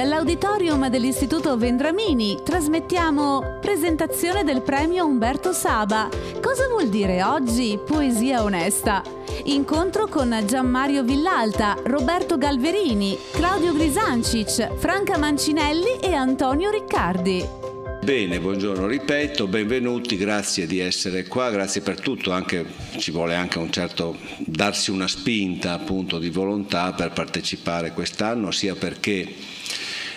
dall'auditorium dell'Istituto Vendramini trasmettiamo presentazione del premio Umberto Saba. Cosa vuol dire oggi poesia onesta? Incontro con Gianmario Villalta, Roberto Galverini, Claudio Grisancic, Franca Mancinelli e Antonio Riccardi. Bene, buongiorno, ripeto, benvenuti, grazie di essere qua, grazie per tutto, anche, ci vuole anche un certo darsi una spinta appunto di volontà per partecipare quest'anno, sia perché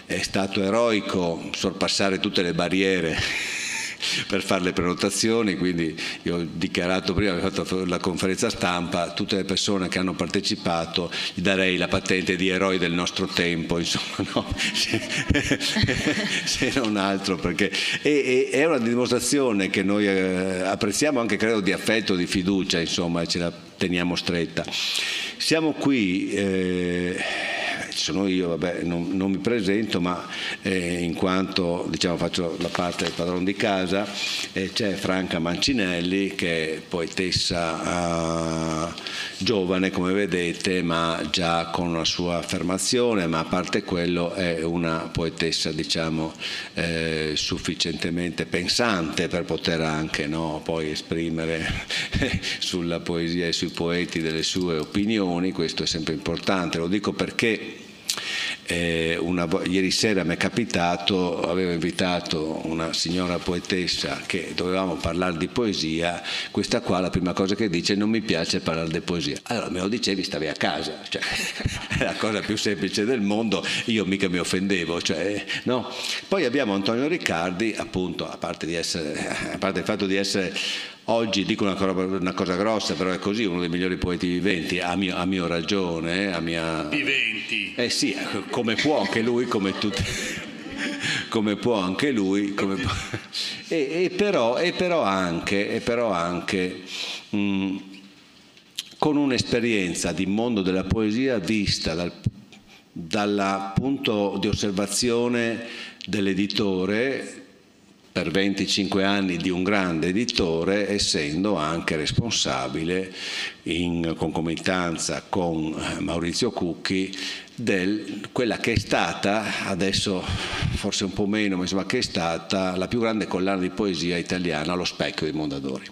è stato eroico sorpassare tutte le barriere per fare le prenotazioni, quindi io ho dichiarato prima, ho fatto la conferenza stampa, tutte le persone che hanno partecipato gli darei la patente di eroi del nostro tempo, insomma, no? se, non altro, perché è, è, una dimostrazione che noi eh, apprezziamo anche credo di affetto, di fiducia, insomma, e ce la teniamo stretta. Siamo qui... Eh, sono io, vabbè, non, non mi presento, ma eh, in quanto diciamo, faccio la parte del padrone di casa, eh, c'è Franca Mancinelli che è poetessa eh, giovane come vedete, ma già con una sua affermazione, ma a parte quello è una poetessa diciamo, eh, sufficientemente pensante per poter anche no, poi esprimere sulla poesia e sui poeti delle sue opinioni, questo è sempre importante, lo dico perché eh, una, ieri sera mi è capitato, avevo invitato una signora poetessa che dovevamo parlare di poesia, questa qua la prima cosa che dice non mi piace parlare di poesia. Allora me lo dicevi, stavi a casa, cioè, è la cosa più semplice del mondo, io mica mi offendevo. Cioè, no? Poi abbiamo Antonio Riccardi, appunto, a parte, essere, a parte il fatto di essere Oggi dico una cosa, una cosa, grossa, però è così, uno dei migliori poeti viventi, a mio, a mio ragione, a mia... Viventi! Eh sì, come può anche lui, come tutti... come può anche lui, può... E, e, però, e, però, anche, e però anche mh, mm, con un'esperienza di mondo della poesia vista dal, dal punto di osservazione dell'editore per 25 anni di un grande editore, essendo anche responsabile in concomitanza con eh, Maurizio Cucchi di quella che è stata, adesso forse un po' meno, ma insomma che è stata la più grande collana di poesia italiana, Lo specchio dei Mondadori.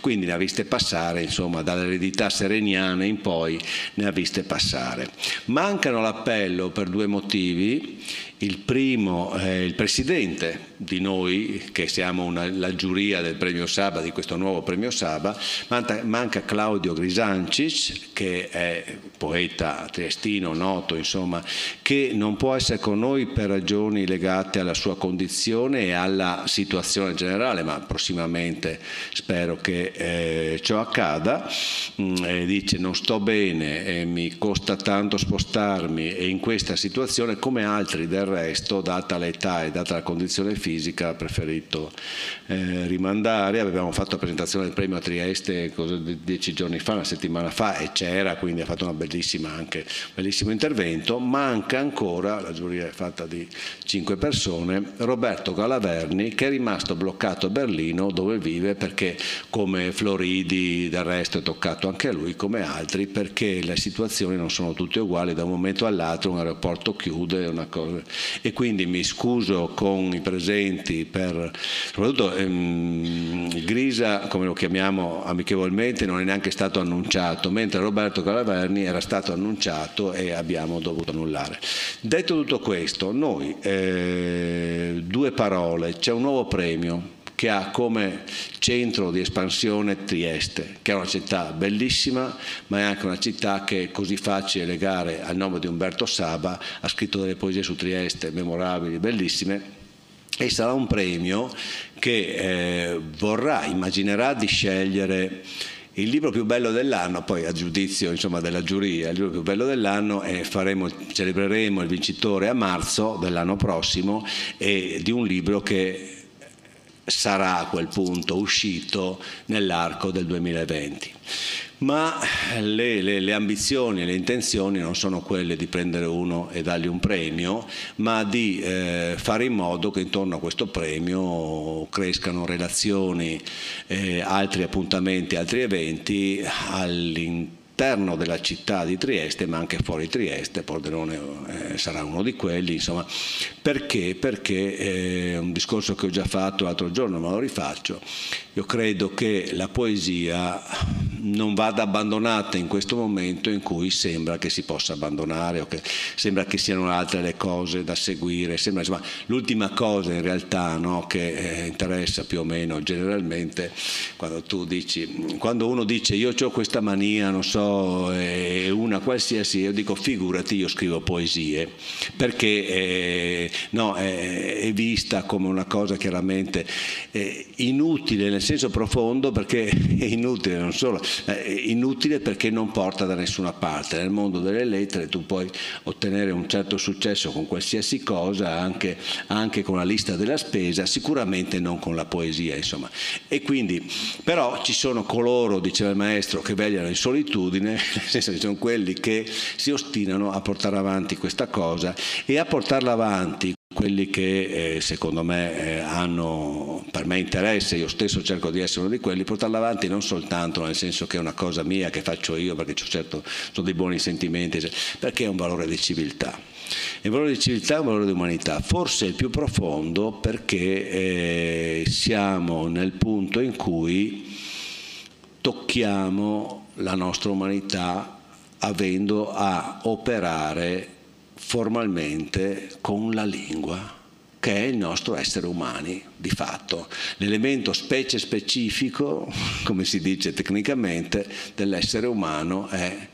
Quindi ne ha viste passare, insomma, dall'eredità sereniana in poi ne ha viste passare. Mancano l'appello per due motivi. Il primo è il presidente di noi, che siamo una, la giuria del premio Saba, di questo nuovo premio Saba, manca, manca Claudio Grisancic, che è poeta triestino noto, insomma, che non può essere con noi per ragioni legate alla sua condizione e alla situazione generale, ma prossimamente spero che eh, ciò accada. Mm, dice non sto bene mi costa tanto spostarmi e in questa situazione come altri del resto, data l'età e data la condizione fisica, ha preferito eh, rimandare. Avevamo fatto la presentazione del premio a Trieste dieci giorni fa, una settimana fa, e c'era, quindi ha fatto un bellissimo intervento. Manca ancora, la giuria è fatta di cinque persone, Roberto Galaverni, che è rimasto bloccato a Berlino, dove vive, perché come Floridi, del resto è toccato anche a lui, come altri, perché le situazioni non sono tutte uguali, da un momento all'altro un aeroporto chiude, una cosa e quindi mi scuso con i presenti per soprattutto ehm, Grisa come lo chiamiamo amichevolmente non è neanche stato annunciato mentre Roberto Calaverni era stato annunciato e abbiamo dovuto annullare. Detto tutto questo noi eh, due parole c'è un nuovo premio che ha come centro di espansione Trieste, che è una città bellissima, ma è anche una città che è così facile legare al nome di Umberto Saba, ha scritto delle poesie su Trieste memorabili, bellissime, e sarà un premio che eh, vorrà, immaginerà di scegliere il libro più bello dell'anno, poi a giudizio insomma, della giuria, il libro più bello dell'anno e faremo, celebreremo il vincitore a marzo dell'anno prossimo e di un libro che sarà a quel punto uscito nell'arco del 2020. Ma le, le, le, ambizioni e le intenzioni non sono quelle di prendere uno e dargli un premio, ma di eh, fare in modo che intorno a questo premio crescano relazioni, eh, altri appuntamenti, altri eventi all'interno all'interno della città di Trieste, ma anche fuori Trieste, Pordenone eh, sarà uno di quelli, insomma, perché? Perché è un discorso che ho già fatto l'altro giorno, ma lo rifaccio. Io credo che la poesia non vada abbandonata in questo momento in cui sembra che si possa abbandonare o che sembra che siano altre le cose da seguire. Sembra, insomma, l'ultima cosa in realtà no, che eh, interessa più o meno generalmente quando tu dici, quando uno dice io ho questa mania, non so, è una qualsiasi, io dico figurati, io scrivo poesie, perché eh, no, è, è, vista come una cosa chiaramente eh, inutile nel senso profondo perché è inutile non solo inutile perché non porta da nessuna parte. Nel mondo delle lettere tu puoi ottenere un certo successo con qualsiasi cosa, anche, anche con la lista della spesa, sicuramente non con la poesia. Insomma. E quindi, però ci sono coloro, diceva il maestro, che vegliano in solitudine, nel senso che sono quelli che si ostinano a portare avanti questa cosa e a portarla avanti quelli che eh, secondo me eh, hanno per me interesse, io stesso cerco di essere uno di quelli, portarla avanti non soltanto nel senso che è una cosa mia che faccio io perché certo sono dei buoni sentimenti, perché è un valore di civiltà. Il valore di civiltà è un valore di umanità, forse il più profondo perché eh, siamo nel punto in cui tocchiamo la nostra umanità avendo a operare formalmente con la lingua che è il nostro essere umani di fatto. L'elemento specie specifico, come si dice tecnicamente, dell'essere umano è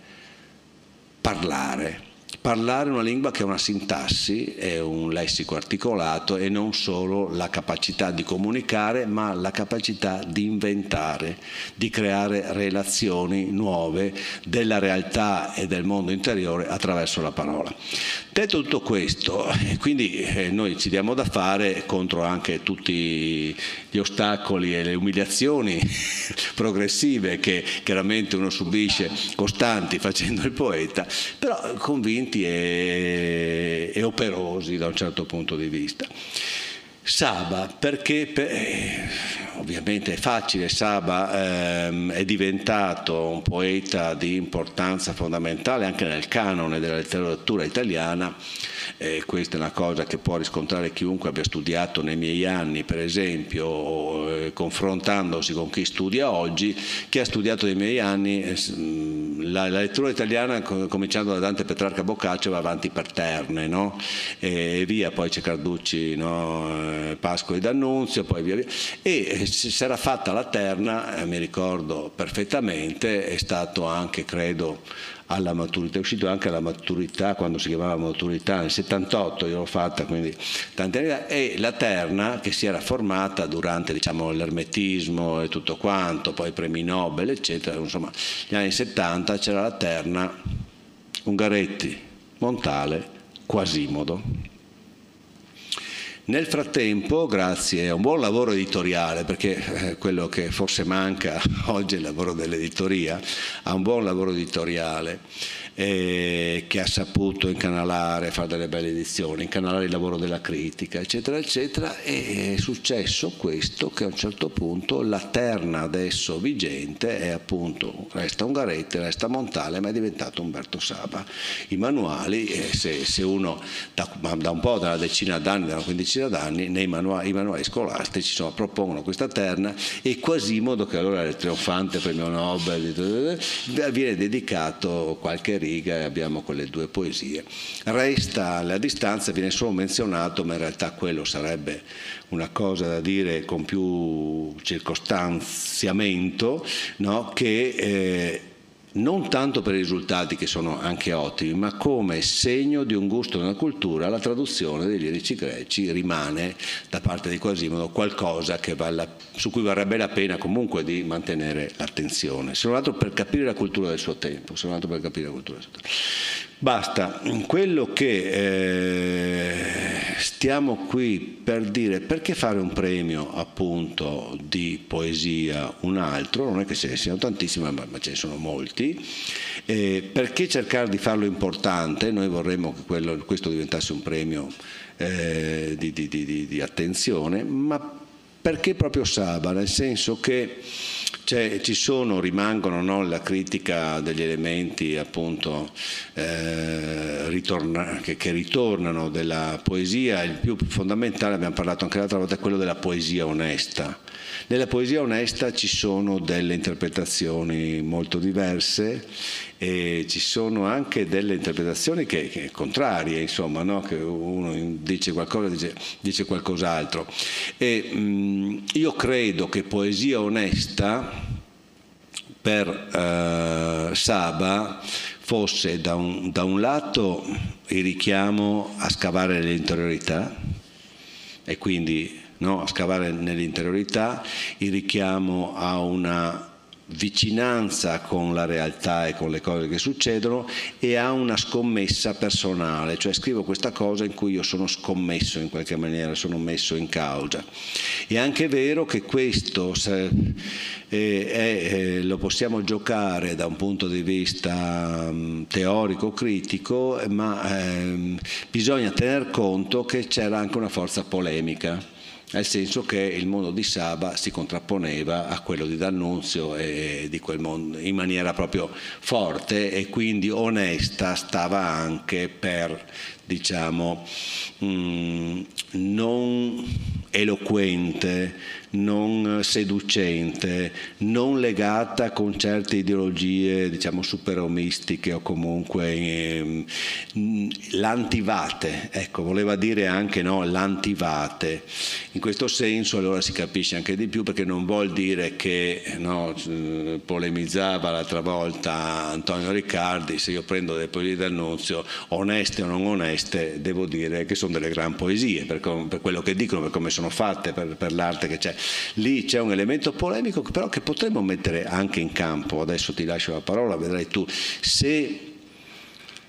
parlare parlare una lingua che è una sintassi, è un lessico articolato e non solo la capacità di comunicare, ma la capacità di inventare, di creare relazioni nuove della realtà e del mondo interiore attraverso la parola. Detto tutto questo, quindi eh, noi ci diamo da fare contro anche tutti gli ostacoli e le umiliazioni progressive che chiaramente uno subisce costanti facendo il poeta, però convinti coerenti e, e operosi da un certo punto di vista. Saba, perché per, eh, ovviamente è facile, Saba ehm, è diventato un poeta di importanza fondamentale anche nel canone della letteratura italiana eh, questa è una cosa che può riscontrare chiunque abbia studiato nei miei anni, per esempio, eh, confrontandosi con chi studia oggi, chi ha studiato nei miei anni, eh, mm, la, la, lettura italiana, cominciando da Dante Petrarca Boccaccio, va avanti per terne, no? e, via, poi c'è Carducci, no? Eh, Pascoli d'Annunzio, poi via via. E eh, era fatta la terna, eh, mi ricordo perfettamente, è stato anche, credo, alla maturità, è uscito anche alla maturità quando si chiamava maturità, nel 78 io l'ho fatta, quindi tanti anni fa, e la terna che si era formata durante diciamo, l'ermetismo e tutto quanto, poi premi Nobel, eccetera, insomma, negli anni 70 c'era la terna Ungaretti, Montale, Quasimodo. Nel frattempo, grazie a un buon lavoro editoriale, perché eh, quello che forse manca oggi è il lavoro dell'editoria, a un buon lavoro editoriale, eh, che ha saputo incanalare, fare delle belle edizioni, incanalare il lavoro della critica, eccetera, eccetera, e è successo questo che a un certo punto la terna adesso vigente è appunto, resta Ungaretti, resta Montale, ma è diventato Umberto Saba. I manuali, eh, se, se, uno da, da, un po', da una decina d'anni, da una quindicina d'anni, nei manuali, manuali scolastici insomma, propongono questa terna e Quasimodo, che allora il trionfante premio Nobel, viene dedicato qualche riga e abbiamo quelle due poesie. Resta alla distanza, viene solo menzionato, ma in realtà quello sarebbe una cosa da dire con più circostanziamento, no? che eh, non tanto per i risultati che sono anche ottimi, ma come segno di un gusto e una cultura, la traduzione dei lirici greci rimane da parte di Quasimodo qualcosa vale, su cui varrebbe la pena comunque di mantenere l'attenzione, se non altro per capire la cultura del suo tempo, Basta, quello che eh, stiamo qui per dire perché fare un premio appunto di poesia, un altro, non è che ce ne siano tantissimi, ma, ma ce ne sono molti, eh, perché cercare di farlo importante, noi vorremmo che quello, questo diventasse un premio eh, di, di, di, di attenzione, ma perché proprio Saba? Nel senso che cioè, ci sono, rimangono no, la critica degli elementi appunto eh, ritorna, che, che, ritornano della poesia, il più fondamentale, abbiamo parlato anche l'altra volta, è quello della poesia onesta. Nella poesia onesta ci sono delle interpretazioni molto diverse e ci sono anche delle interpretazioni che, che contrarie, insomma, no? che uno dice qualcosa, dice, dice qualcos'altro. E, mh, io credo che poesia onesta per eh, Saba fosse da un, da un lato il richiamo a scavare l'interiorità e quindi no? a scavare nell'interiorità, il richiamo a una vicinanza con la realtà e con le cose che succedono e a una scommessa personale, cioè scrivo questa cosa in cui io sono scommesso in qualche maniera, sono messo in causa. È anche vero che questo se, eh, eh, lo possiamo giocare da un punto di vista um, teorico-critico, ma eh, bisogna tener conto che c'era anche una forza polemica nel senso che il mondo di Saba si contrapponeva a quello di D'Annunzio e di quel mondo in maniera proprio forte e quindi onesta stava anche per diciamo mh, mm, non eloquente non seducente, non legata con certe ideologie diciamo superomistiche o comunque eh, l'antivate, ecco, voleva dire anche no, l'antivate. In questo senso allora si capisce anche di più perché non vuol dire che no, polemizzava l'altra volta Antonio Riccardi, se io prendo delle poesie d'annunzio, oneste o non oneste, devo dire che sono delle gran poesie per, per quello che dicono, per come sono fatte, per, per l'arte che c'è. Lì c'è un elemento polemico però che potremmo mettere anche in campo, adesso ti lascio la parola, vedrai tu, se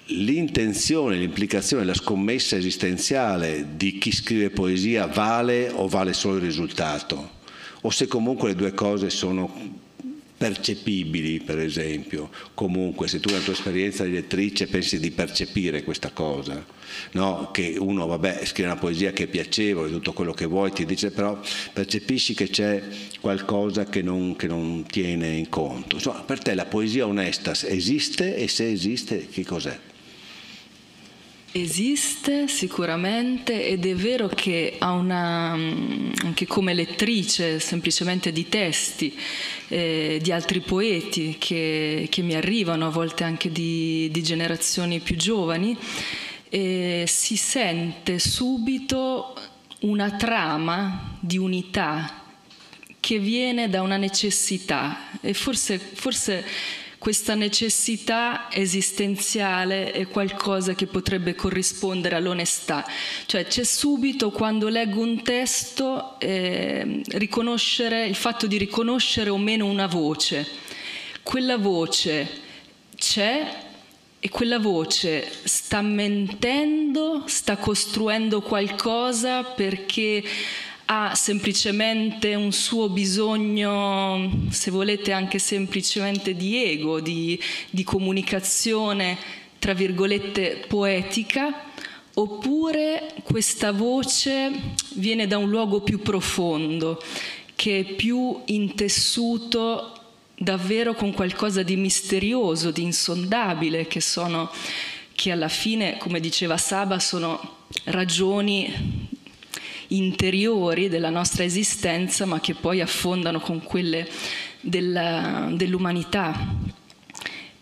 l'intenzione, l'implicazione, la scommessa esistenziale di chi scrive poesia vale o vale solo il risultato, o se comunque le due cose sono percepibili, per esempio. Comunque, se tu nella tua esperienza di lettrice pensi di percepire questa cosa, no? che uno, vabbè, scrive una poesia che è piacevole, tutto quello che vuoi, ti dice, però percepisci che c'è qualcosa che non, che non tiene in conto. Insomma, per te la poesia onesta esiste e se esiste, che cos'è? Esiste sicuramente ed è vero che ha una, anche come lettrice semplicemente di testi eh, di altri poeti che, che, mi arrivano, a volte anche di, di generazioni più giovani, eh, si sente subito una trama di unità che viene da una necessità. E forse, forse questa necessità esistenziale è qualcosa che potrebbe corrispondere all'onestà. Cioè c'è subito quando leggo un testo eh, il fatto di riconoscere o meno una voce. Quella voce c'è e quella voce sta mentendo, sta costruendo qualcosa perché ha semplicemente un suo bisogno, se volete anche semplicemente di ego, di, di comunicazione, tra virgolette, poetica, oppure questa voce viene da un luogo più profondo, che è più intessuto davvero con qualcosa di misterioso, di insondabile, che sono che alla fine, come diceva Saba, sono ragioni interiori della nostra esistenza, ma che poi affondano con quelle della, dell'umanità.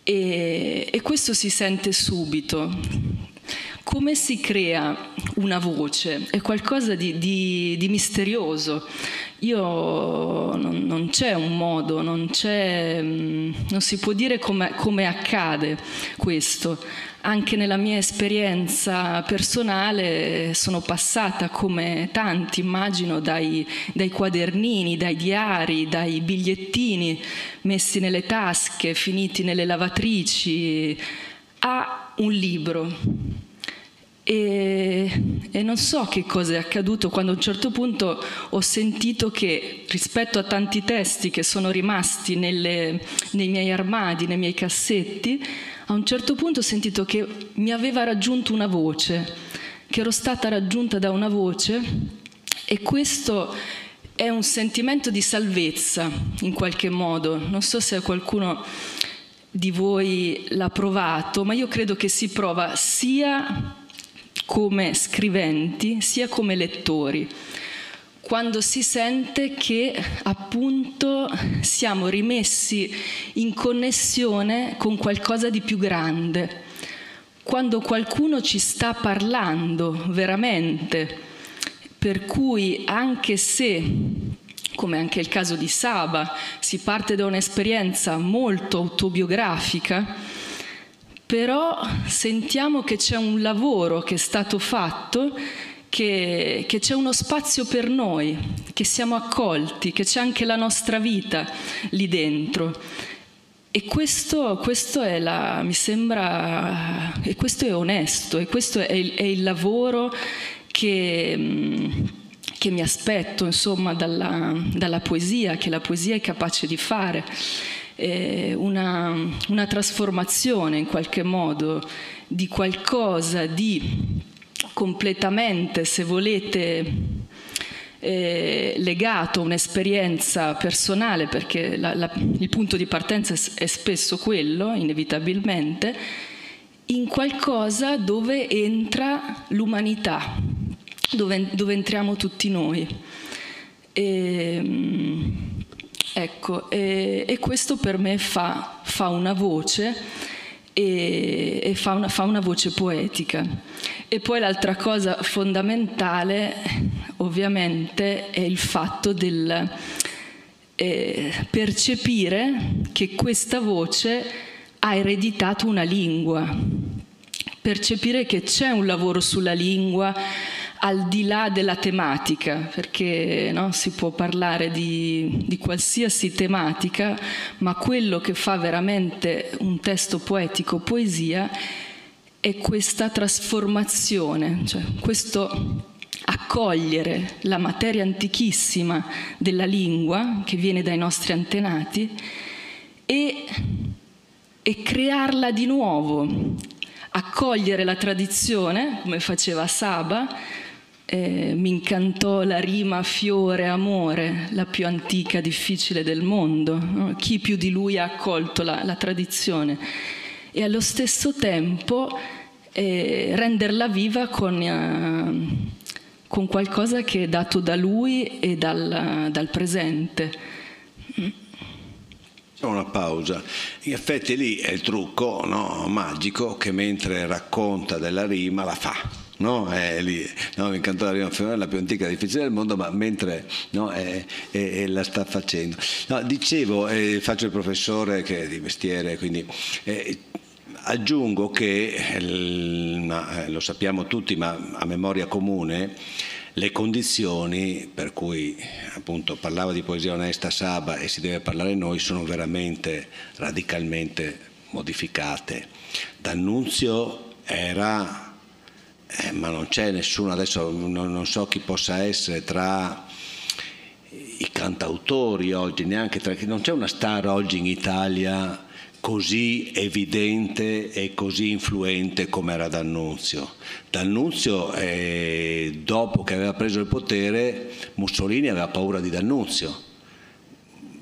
E, e questo si sente subito. Come si crea una voce? È qualcosa di, di, di misterioso. Io non, non, c'è un modo, non, c'è, non si può dire come accade questo anche nella mia esperienza personale sono passata come tanti, immagino, dai, dai, quadernini, dai diari, dai bigliettini messi nelle tasche, finiti nelle lavatrici, a un libro. E, e, non so che cosa è accaduto quando a un certo punto ho sentito che rispetto a tanti testi che sono rimasti nelle, nei miei armadi, nei miei cassetti, a un certo punto ho sentito che mi aveva raggiunto una voce, che ero stata raggiunta da una voce e questo è un sentimento di salvezza in qualche modo. Non so se qualcuno di voi l'ha provato, ma io credo che si prova sia come scriventi sia come lettori quando si sente che appunto siamo rimessi in connessione con qualcosa di più grande, quando qualcuno ci sta parlando veramente, per cui anche se, come anche il caso di Saba, si parte da un'esperienza molto autobiografica, però sentiamo che c'è un lavoro che è stato fatto che, che, c'è uno spazio per noi, che siamo accolti, che c'è anche la nostra vita lì dentro. E questo, questo è la, mi sembra, e questo è onesto, e questo è il, è il lavoro che, che, mi aspetto insomma, dalla, dalla poesia, che la poesia è capace di fare. Una, una trasformazione in qualche modo di qualcosa di completamente, se volete, eh, legato a un'esperienza personale, perché la, la, il punto di partenza è spesso quello, inevitabilmente, in qualcosa dove entra l'umanità, dove, dove entriamo tutti noi. E, ehm, ecco, e, e, questo per me fa, fa una voce e, e fa, una, fa una voce poetica. E poi l'altra cosa fondamentale, ovviamente, è il fatto del eh, percepire che questa voce ha ereditato una lingua, percepire che c'è un lavoro sulla lingua al di là della tematica, perché no, si può parlare di, di, qualsiasi tematica, ma quello che fa veramente un testo poetico poesia è questa trasformazione, cioè questo accogliere la materia antichissima della lingua che viene dai nostri antenati e, e crearla di nuovo, accogliere la tradizione, come faceva Saba, eh, mi incantò la rima fiore amore, la più antica, difficile del mondo. No? Chi più di lui ha accolto la, la tradizione? E allo stesso tempo eh, renderla viva con, eh, con, qualcosa che è dato da lui e dal, dal presente. C'è una pausa. In effetti lì è il trucco no, magico che mentre racconta della rima la fa no? È lì, no? mi incantò la rima femminile, la più antica e difficile del mondo, ma mentre no, è, è, la sta facendo. Dicevo, eh, faccio il professore che è di mestiere, quindi eh, aggiungo che, eh, lo sappiamo tutti, ma a memoria comune, le condizioni per cui appunto parlava di poesia onesta Saba e si deve parlare noi sono veramente radicalmente modificate. D'Annunzio era eh, ma non c'è nessuno, adesso non, non, so chi possa essere tra i cantautori oggi, neanche tra, non c'è una star oggi in Italia così evidente e così influente come era D'Annunzio. D'Annunzio, eh, dopo che aveva preso il potere, Mussolini aveva paura di D'Annunzio.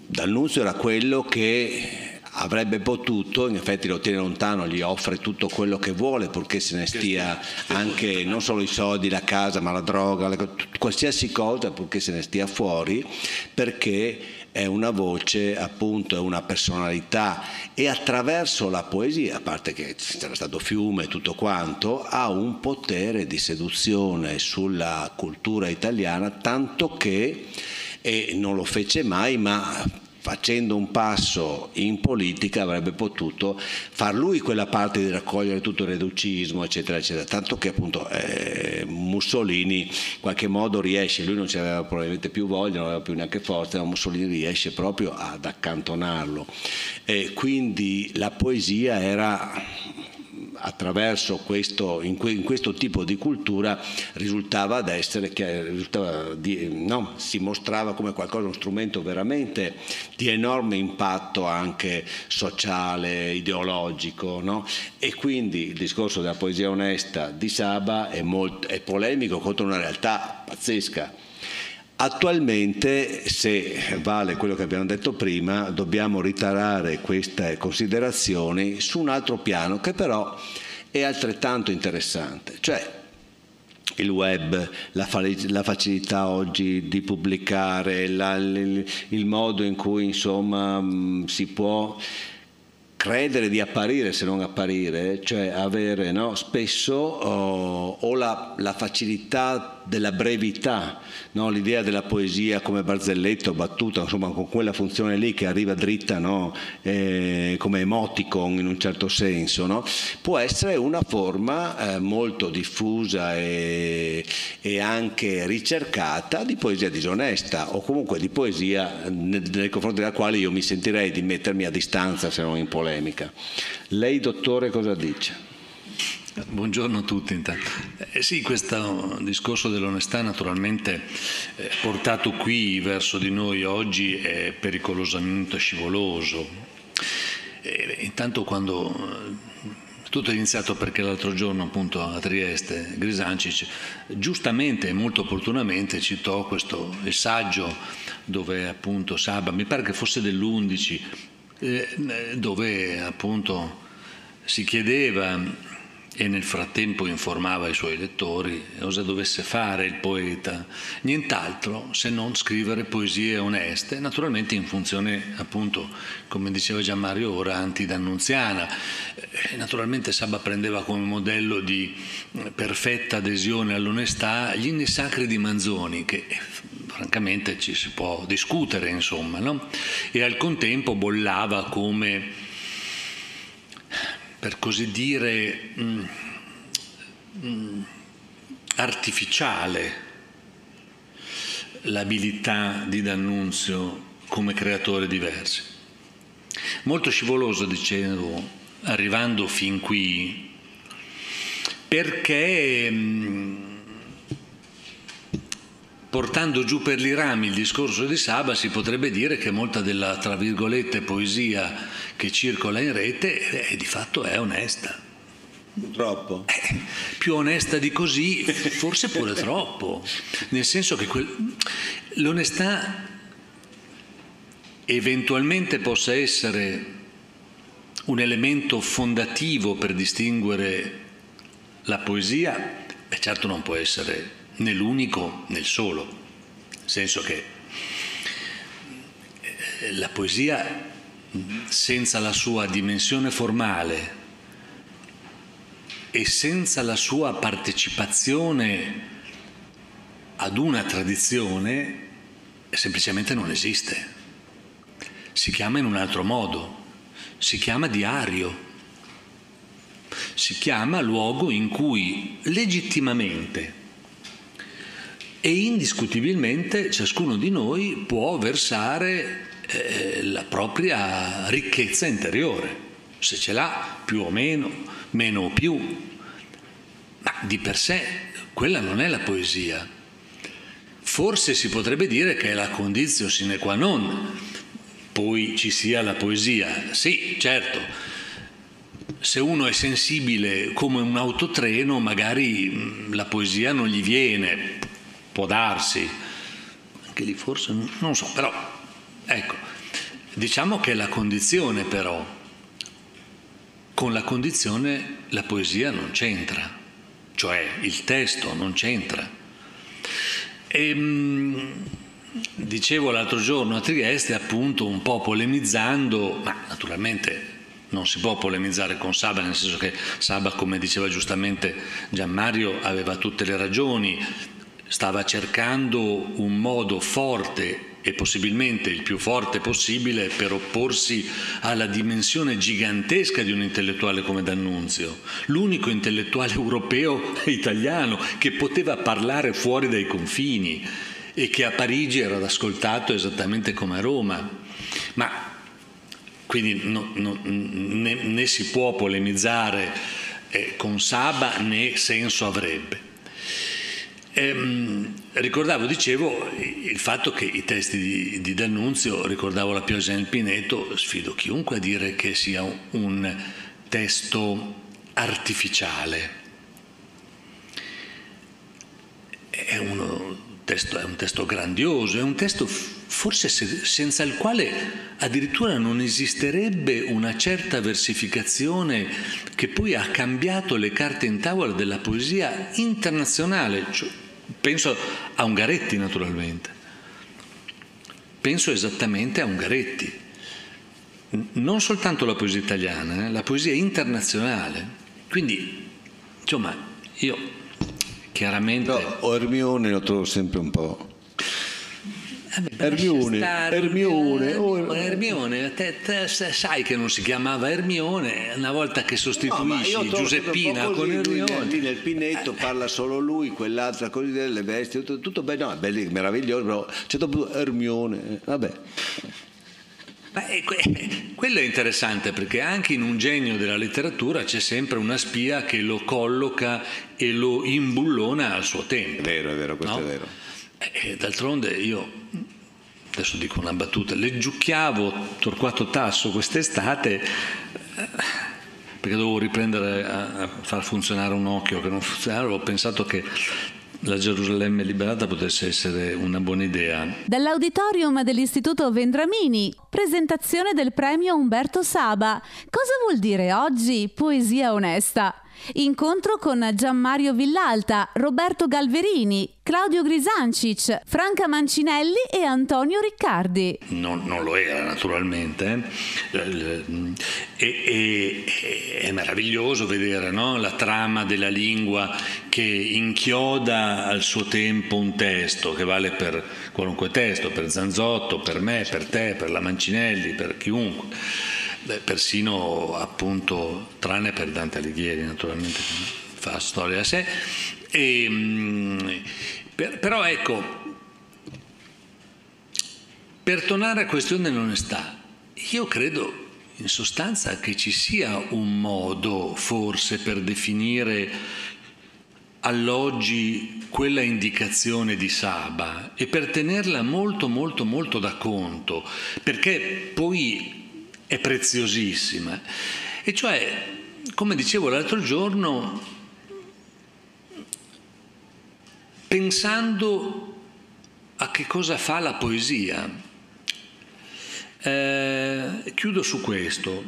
D'Annunzio era quello che avrebbe potuto, in effetti lo tiene lontano, gli offre tutto quello che vuole purché se ne stia anche non solo i soldi, la casa, ma la droga, la, qualsiasi cosa purché se ne stia fuori, perché è una voce, appunto, è una personalità. E attraverso la poesia, a parte che c'era stato fiume e tutto quanto, ha un potere di seduzione sulla cultura italiana, tanto che, e non lo fece mai, ma facendo un passo in politica avrebbe potuto far lui quella parte di raccogliere tutto il reducismo eccetera eccetera. Tanto che appunto eh, Mussolini in qualche modo riesce lui non ci aveva probabilmente più voglia non aveva più neanche forza ma Mussolini riesce proprio ad accantonarlo. E quindi la poesia era attraverso questo, in, que, in, questo tipo di cultura risultava ad essere che risultava di, no, si mostrava come qualcosa, uno strumento veramente di enorme impatto anche sociale, ideologico. No? E quindi il discorso della poesia onesta di Saba è, molto, è polemico contro una realtà pazzesca Attualmente, se vale quello che abbiamo detto prima, dobbiamo ritarare queste considerazioni su un altro piano che però è altrettanto interessante, cioè il web, la, la, facilità oggi di pubblicare, la, il, il, modo in cui insomma si può credere di apparire se non apparire, cioè avere no, spesso oh, o la, la, facilità della brevità, no, l'idea della poesia come barzelletto, battuta, insomma con quella funzione lì che arriva dritta no, eh, come emoticon in un certo senso, no, può essere una forma eh, molto diffusa e, e, anche ricercata di poesia disonesta o comunque di poesia nei confronti della quale io mi sentirei di mettermi a distanza se non in polemica. Lei, dottore, cosa dice? Buongiorno a tutti intanto. Eh sì, questo discorso dell'onestà naturalmente eh, portato qui verso di noi oggi è pericolosamente scivoloso. E, intanto quando eh, tutto è iniziato perché l'altro giorno appunto a Trieste Grisancic giustamente e molto opportunamente citò questo saggio dove appunto Saba, mi pare che fosse dell'11, eh, dove appunto si chiedeva e nel frattempo informava i suoi lettori cosa dovesse fare il poeta, nient'altro se non scrivere poesie oneste, naturalmente in funzione appunto, come diceva Gian Mario ora, antidannunziana. Eh, naturalmente Saba prendeva come modello di perfetta adesione all'onestà gli inni sacri di Manzoni, che francamente ci si può discutere, insomma, no? e al contempo bollava come, per così dire, mm, mm, artificiale l'abilità di D'Annunzio come creatore di versi. Molto scivoloso, dicevo, arrivando fin qui, perché... Mh, mm, portando giù per i rami il discorso di Saba si potrebbe dire che molta della, tra virgolette, poesia che circola in rete eh, di fatto è onesta. Troppo. Eh, più onesta di così, forse pure troppo. Nel senso che quel, l'onestà eventualmente possa essere un elemento fondativo per distinguere la poesia, e certo non può essere né l'unico né il solo, nel senso che eh, la poesia senza la sua dimensione formale e senza la sua partecipazione ad una tradizione semplicemente non esiste. Si chiama in un altro modo, si chiama diario, si chiama luogo in cui legittimamente e indiscutibilmente ciascuno di noi può versare eh, la propria ricchezza interiore, se ce l'ha più o meno, meno o più, ma di per sé quella non è la poesia. Forse si potrebbe dire che è la condizione sine qua non, poi ci sia la poesia. Sì, certo, se uno è sensibile come un autotreno, magari mm, la poesia non gli viene, può darsi, anche lì forse non so, però ecco, diciamo che la condizione però, con la condizione la poesia non c'entra, cioè il testo non c'entra. E, ehm, dicevo l'altro giorno a Trieste, appunto, un po' polemizzando, ma naturalmente non si può polemizzare con Saba, nel senso che Saba, come diceva giustamente Gianmario, aveva tutte le ragioni, stava cercando un modo forte e possibilmente il più forte possibile per opporsi alla dimensione gigantesca di un intellettuale come D'Annunzio, l'unico intellettuale europeo e italiano che poteva parlare fuori dai confini e che a Parigi era ascoltato esattamente come a Roma. Ma quindi no, no, né, né, si può polemizzare eh, con Saba né senso avrebbe. Ehm, ricordavo, dicevo, il fatto che i testi di, di D'Annunzio, ricordavo la Piosa nel Pineto, sfido chiunque a dire che sia un, un testo artificiale. È un testo, è un testo grandioso, è un testo forse senza il quale addirittura non esisterebbe una certa versificazione che poi ha cambiato le carte in tavola della poesia internazionale. Cioè, penso a Ungaretti naturalmente, penso esattamente a Ungaretti, non soltanto la poesia italiana, eh, la poesia internazionale. Quindi, insomma, io chiaramente... No, Ermione lo trovo sempre un po'... Eh Ermione, Ermione, oh, Ermione, te, te, sai che non si chiamava Ermione, una volta che sostituisci no, Giuseppina con Ermione. Lì nel Pinetto parla solo lui, quell'altra così delle vesti, tutto, tutto bene, no, è meraviglioso, però c'è dopo Ermione, vabbè. Beh, quello è interessante perché anche in un genio della letteratura c'è sempre una spia che lo colloca e lo imbullona al suo tempo. È vero, è vero, questo no? è vero. E d'altronde io, adesso dico una battuta, leggiucchiavo Torquato Tasso quest'estate eh, perché dovevo riprendere a far funzionare un occhio che non funzionava, ho pensato che la Gerusalemme liberata potesse essere una buona idea. Dall'auditorium dell'Istituto Vendramini, presentazione del premio Umberto Saba. Cosa vuol dire oggi poesia onesta? Incontro con Gianmario Villalta, Roberto Galverini, Claudio Grisancic, Franca Mancinelli e Antonio Riccardi. Non, non lo era naturalmente. Eh. E, e, è meraviglioso vedere no? la trama della lingua che inchioda al suo tempo un testo che vale per qualunque testo, per Zanzotto, per me, per te, per la Mancinelli, per chiunque Beh, persino appunto, tranne per Dante Alighieri naturalmente, fa storia a sé. E, ehm, per, però ecco, per tornare a questione dell'onestà, io credo in sostanza che ci sia un modo forse per definire all'oggi quella indicazione di Saba e per tenerla molto molto molto da conto, perché poi è preziosissima. E cioè, come dicevo l'altro giorno, pensando a che cosa fa la poesia, eh, chiudo su questo.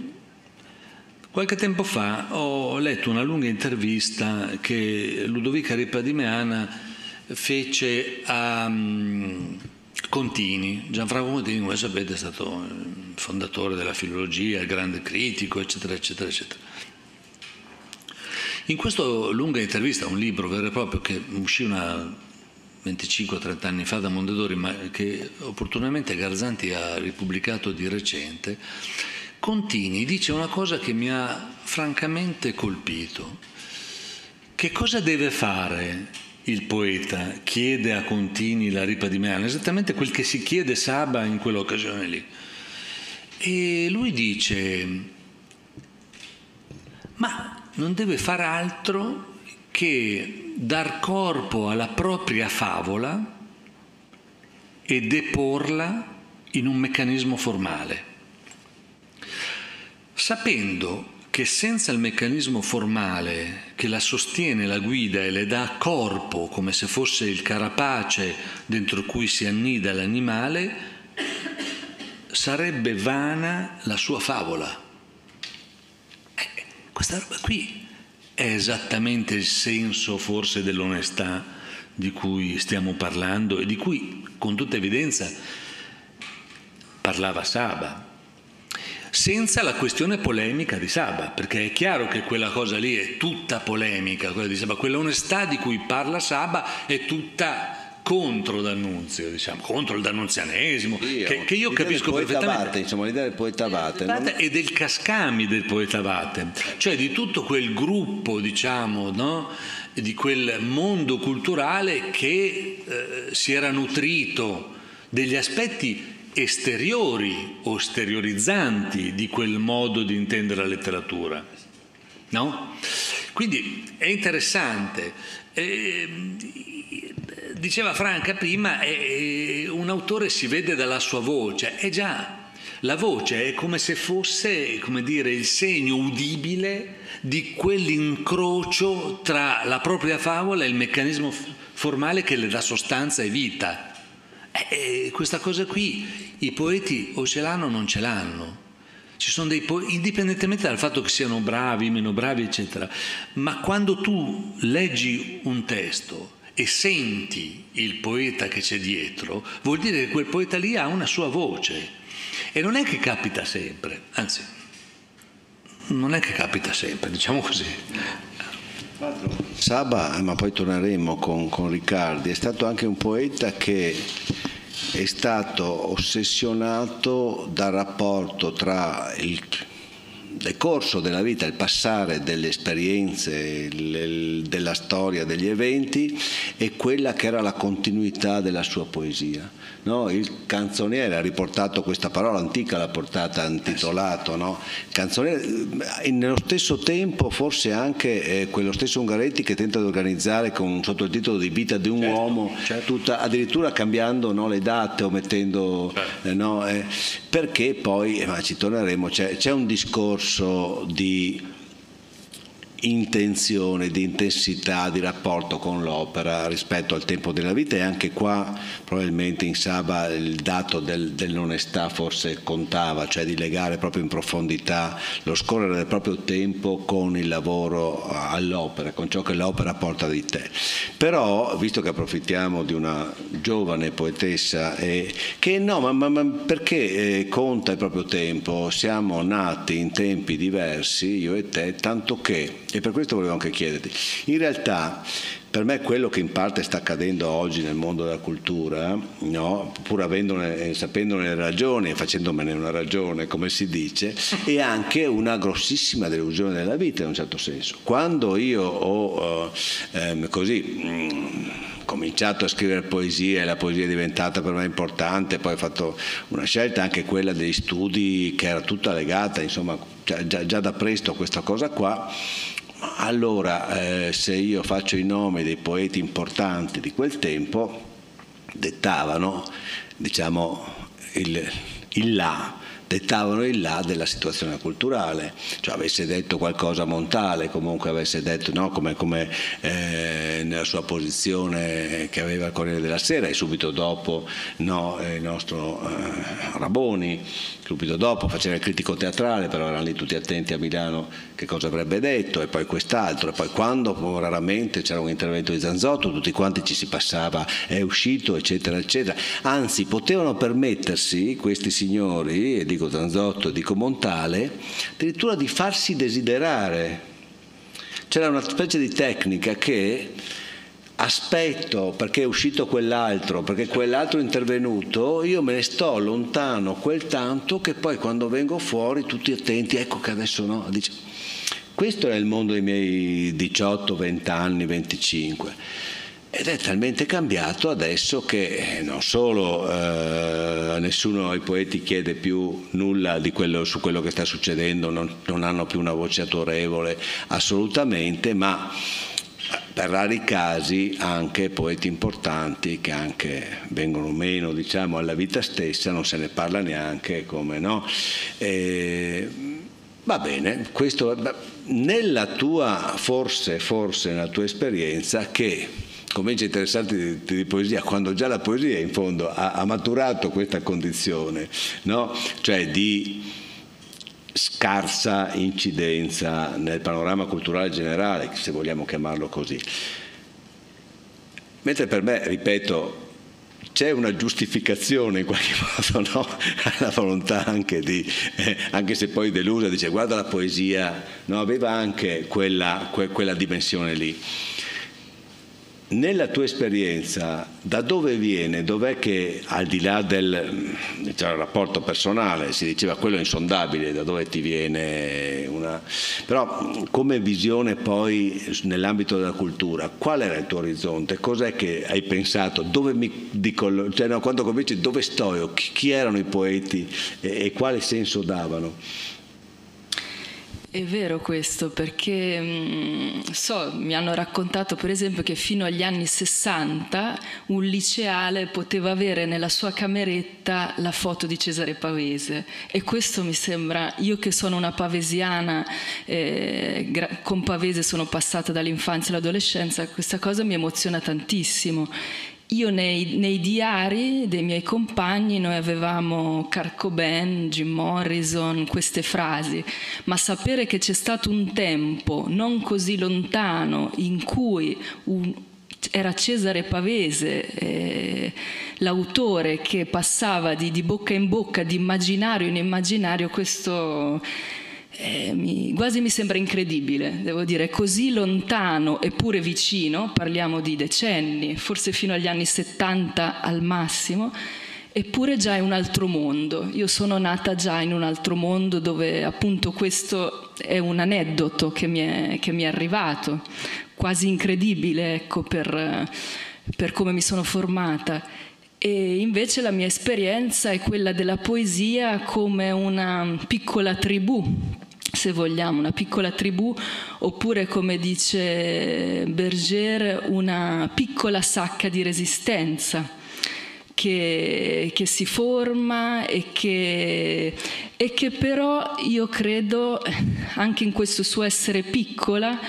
Qualche tempo fa ho letto una lunga intervista che Ludovica Ripadimeana fece a um, Contini. Gianfranco Contini, come sapete, è stato fondatore della filologia, il grande critico, eccetera, eccetera, eccetera. In questa lunga intervista, un libro vero e proprio che uscì una 25-30 anni fa da Mondadori, ma che opportunamente Garzanti ha ripubblicato di recente, Contini dice una cosa che mi ha francamente colpito. Che cosa deve fare il poeta chiede a Contini la ripa di Meana, esattamente quel che si chiede Saba in quell'occasione lì. E lui dice, ma non deve far altro che dar corpo alla propria favola e deporla in un meccanismo formale, sapendo che senza il meccanismo formale che la sostiene, la guida e le dà corpo come se fosse il carapace dentro cui si annida l'animale, sarebbe vana la sua favola. Eh, questa roba qui è esattamente il senso forse dell'onestà di cui stiamo parlando e di cui con tutta evidenza parlava Saba senza la questione polemica di Saba, perché è chiaro che quella cosa lì è tutta polemica, quella di Saba, quella onestà di cui parla Saba è tutta contro D'Annunzio, diciamo, contro il d'annunzianesimo, sì, che, che, io capisco perfettamente. Abate, insomma, l'idea del poeta Abate. Non... E del cascami del poeta Abate, cioè di tutto quel gruppo, diciamo, no? di quel mondo culturale che eh, si era nutrito degli aspetti esteriori o esteriorizzanti di quel modo di intendere la letteratura. No? Quindi è interessante. Eh, diceva Franca prima, eh, un autore si vede dalla sua voce. Eh già, La voce è come se fosse, come dire, il segno udibile di quell'incrocio tra la propria favola e il meccanismo formale che le dà sostanza e vita. E questa cosa qui i poeti o ce l'hanno o non ce l'hanno. Ci sono dei poeti, indipendentemente dal fatto che siano bravi, meno bravi, eccetera, ma quando tu leggi un testo e senti il poeta che c'è dietro, vuol dire che quel poeta lì ha una sua voce. E non è che capita sempre, anzi, non è che capita sempre, diciamo così. Saba, ma poi torneremo con, con Riccardi, è stato anche un poeta che è stato ossessionato dal rapporto tra il decorso della vita, il passare delle esperienze, della storia, degli eventi e quella che era la continuità della sua poesia. No? Il canzoniere ha riportato questa parola antica, l'ha portata intitolato, no? canzoniere, e nello stesso tempo forse anche eh, quello stesso Ungaretti che tenta di organizzare con sotto il titolo di Vita di un certo, uomo, certo. Tutta, addirittura cambiando no, le date o mettendo... Certo. Eh, eh, perché poi, eh, ma ci torneremo, c'è, c'è un discorso di intenzione, di intensità, di rapporto con l'opera rispetto al tempo della vita e anche qua probabilmente in Saba il dato del, dell'onestà forse contava, cioè di legare proprio in profondità lo scorrere del proprio tempo con il lavoro all'opera, con ciò che l'opera porta di te. Però, visto che approfittiamo di una giovane poetessa, eh, che no, ma, ma, ma perché eh, conta il proprio tempo? Siamo nati in tempi diversi, io e te, tanto che e per questo volevo anche chiederti, in realtà per me quello che in parte sta accadendo oggi nel mondo della cultura, no? pur avendone, eh, sapendone le ragioni e facendomene una ragione, come si dice, è anche una grossissima delusione della vita in un certo senso. Quando io ho eh, così... Mh, mm, cominciato a scrivere poesie e la poesia è diventata per me importante, poi ho fatto una scelta anche quella degli studi che era tutta legata, insomma, già, già da presto a questa cosa qua allora, eh, se io faccio i nomi dei poeti importanti di quel tempo, dettavano, diciamo, il, il là dettavano il là della situazione culturale, cioè avesse detto qualcosa Montale, comunque avesse detto no, come, come eh, nella sua posizione che aveva il Corriere della Sera e subito dopo no, il nostro eh, Raboni, subito dopo faceva il critico teatrale, però erano lì tutti attenti a Milano che cosa avrebbe detto e poi quest'altro e poi quando raramente c'era un intervento di Zanzotto tutti quanti ci si passava è uscito eccetera eccetera, anzi potevano permettersi questi signori, e dico Zanzotto e dico Montale, addirittura di farsi desiderare. C'era una specie di tecnica che aspetto perché è uscito quell'altro, perché quell'altro è intervenuto, io me ne sto lontano quel tanto che poi quando vengo fuori tutti attenti, ecco che adesso no, dice, questo è il mondo dei miei 18, 20 anni, 25. Ed è talmente cambiato adesso che non solo eh, nessuno ai poeti chiede più nulla quello, su quello che sta succedendo, non, non hanno più una voce autorevole assolutamente, ma per rari casi anche poeti importanti che anche vengono meno diciamo, alla vita stessa, non se ne parla neanche come no. E, va bene, questo nella tua, forse, forse nella tua esperienza che comincia a interessarti di, di, poesia quando già la poesia in fondo ha, ha maturato questa condizione, no? cioè di scarsa incidenza nel panorama culturale generale, se vogliamo chiamarlo così. Mentre per me, ripeto, c'è una giustificazione in qualche modo no? alla volontà anche di, eh, anche se poi delusa, dice guarda la poesia, no? aveva anche quella, que, quella dimensione lì. Nella tua esperienza, da dove viene, dov'è che al di là del diciamo, rapporto personale, si diceva quello insondabile, da dove ti viene una... però come visione poi nell'ambito della cultura, qual era il tuo orizzonte? Cos'è che hai pensato? Dove mi dico, cioè, no, quando cominci dove sto io? Chi, chi erano i poeti e, e quale senso davano? È vero questo, perché mm, so, mi hanno raccontato per esempio che fino agli anni 60 un liceale poteva avere nella sua cameretta la foto di Cesare Pavese. E questo mi sembra, io che sono una pavesiana, eh, con Pavese sono passata dall'infanzia all'adolescenza, questa cosa mi emoziona tantissimo io nei, nei, diari dei miei compagni noi avevamo Carcoben, Jim Morrison, queste frasi, ma sapere che c'è stato un tempo non così lontano in cui un, era Cesare Pavese, eh, l'autore che passava di, di, bocca in bocca, di immaginario in immaginario, questo eh, mi, quasi mi sembra incredibile, devo dire, così lontano eppure vicino, parliamo di decenni, forse fino agli anni 70 al massimo, eppure già è un altro mondo. Io sono nata già in un altro mondo dove appunto questo è un aneddoto che mi è, che mi è arrivato, quasi incredibile ecco, per, per come mi sono formata. E invece la mia esperienza è quella della poesia come una piccola tribù, se vogliamo, una piccola tribù, oppure come dice Berger, una piccola sacca di resistenza che, che si forma e che, e che però io credo, anche in questo suo essere piccola,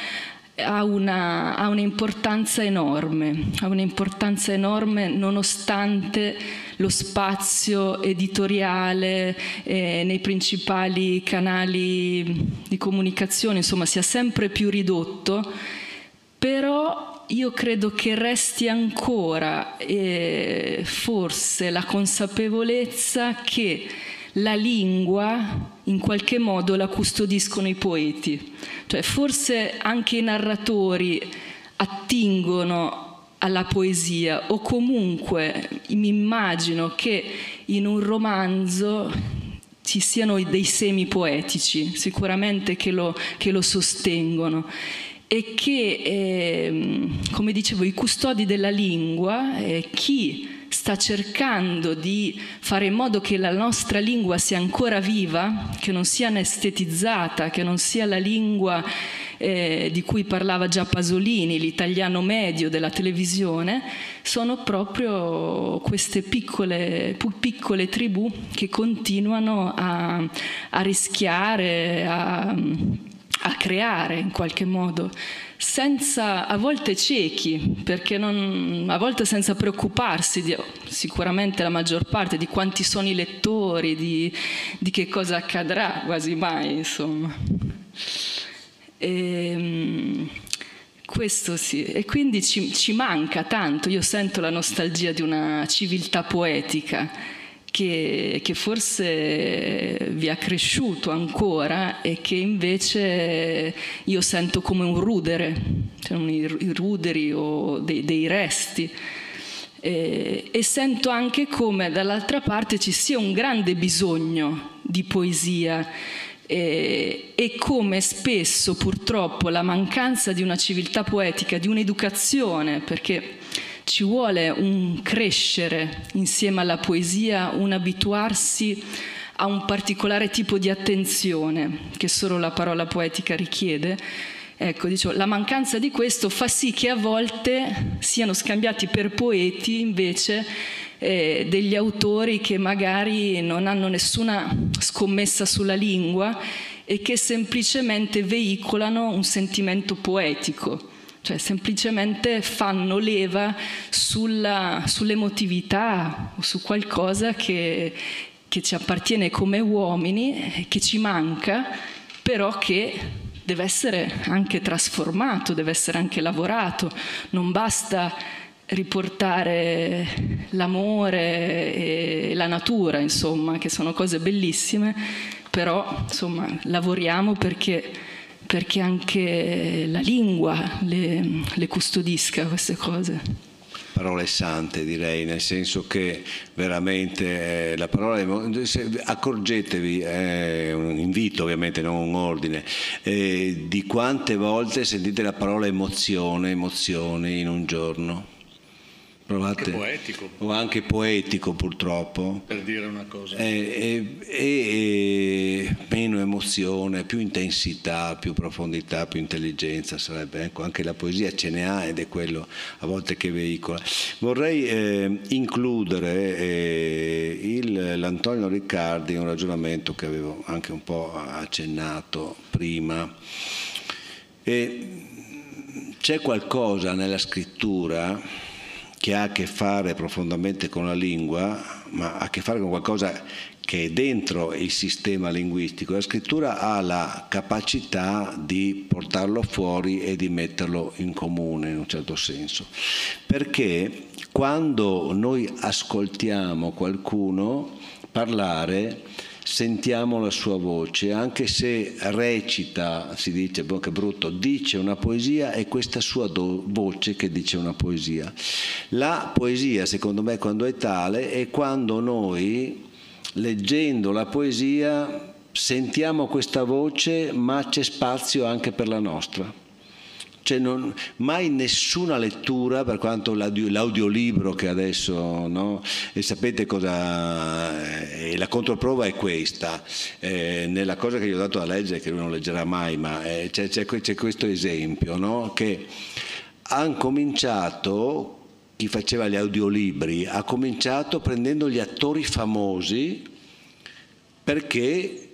ha, una, ha un'importanza enorme, ha un'importanza enorme nonostante lo spazio editoriale eh, nei principali canali di comunicazione, insomma, sia sempre più ridotto, però io credo che resti ancora eh, forse la consapevolezza che la lingua in qualche modo la custodiscono i poeti, cioè forse anche i narratori attingono alla poesia o comunque mi immagino che in un romanzo ci siano dei semi poetici sicuramente che lo, che lo sostengono e che, eh, come dicevo, i custodi della lingua, eh, chi sta cercando di fare in modo che la nostra lingua sia ancora viva, che non sia anestetizzata, che non sia la lingua eh, di cui parlava già Pasolini, l'italiano medio della televisione, sono proprio queste piccole, piccole tribù che continuano a, a rischiare, a, a creare in qualche modo senza, a volte ciechi, perché non, a volte senza preoccuparsi, di, sicuramente la maggior parte, di quanti sono i lettori, di, di che cosa accadrà, quasi mai, insomma. E, ehm, questo sì, e quindi ci, ci manca tanto, io sento la nostalgia di una civiltà poetica che, che, forse vi ha cresciuto ancora e che invece io sento come un rudere, cioè i ruderi o dei, dei resti. E, e sento anche come dall'altra parte ci sia un grande bisogno di poesia e, e, come spesso purtroppo la mancanza di una civiltà poetica, di un'educazione, perché ci vuole un crescere insieme alla poesia, un abituarsi a un particolare tipo di attenzione che solo la parola poetica richiede. Ecco, dicevo, la mancanza di questo fa sì che a volte siano scambiati per poeti invece eh, degli autori che magari non hanno nessuna scommessa sulla lingua e che semplicemente veicolano un sentimento poetico cioè semplicemente fanno leva sulla, sull'emotività o su qualcosa che, che ci appartiene come uomini, che ci manca, però che deve essere anche trasformato, deve essere anche lavorato, non basta riportare l'amore e la natura, insomma, che sono cose bellissime, però insomma lavoriamo perché perché anche la lingua le, le custodisca queste cose parole sante direi, nel senso che veramente eh, la parola, accorgetevi, è un invito ovviamente, non un ordine, eh, di quante volte sentite la parola emozione, emozione in un giorno. Provate, Anche poetico. O anche poetico purtroppo. Per dire una cosa. E, e- e meno emozione, più intensità, più profondità, più intelligenza sarebbe. Ecco, anche la poesia ce ne ha ed è quello a volte che veicola. Vorrei eh, includere eh, il- l'Antonio Riccardi in un ragionamento che avevo anche un po' accennato prima. E c'è qualcosa nella scrittura che ha a che fare profondamente con la lingua, ma ha a che fare con qualcosa che è dentro il sistema linguistico. La scrittura ha la capacità di portarlo fuori e di metterlo in comune in un certo senso. Perché quando noi ascoltiamo qualcuno parlare, sentiamo la sua voce, anche se recita, si dice, boh, che brutto, dice una poesia, è questa sua do- voce che dice una poesia. La poesia, secondo me, quando è tale, è quando noi, leggendo la poesia, sentiamo questa voce, ma c'è spazio anche per la nostra. Cioè non, mai nessuna lettura, per quanto l'audio, l'audiolibro che adesso, no? e sapete cosa, e la controprova è questa, eh, nella cosa che gli ho dato a leggere, che lui non leggerà mai, ma eh, c'è, c'è, c'è, questo esempio, no? che hanno cominciato, chi faceva gli audiolibri, ha cominciato prendendo gli attori famosi perché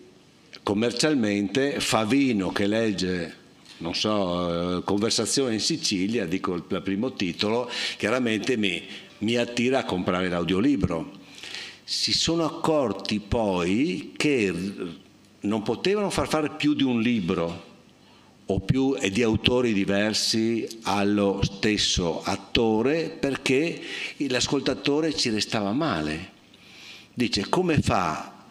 commercialmente Favino che legge non so, eh, conversazione in Sicilia, dico il primo titolo, chiaramente mi, mi attira a comprare l'audiolibro. Si sono accorti poi che non potevano far fare più di un libro o più e di autori diversi allo stesso attore perché l'ascoltatore ci restava male. Dice come fa,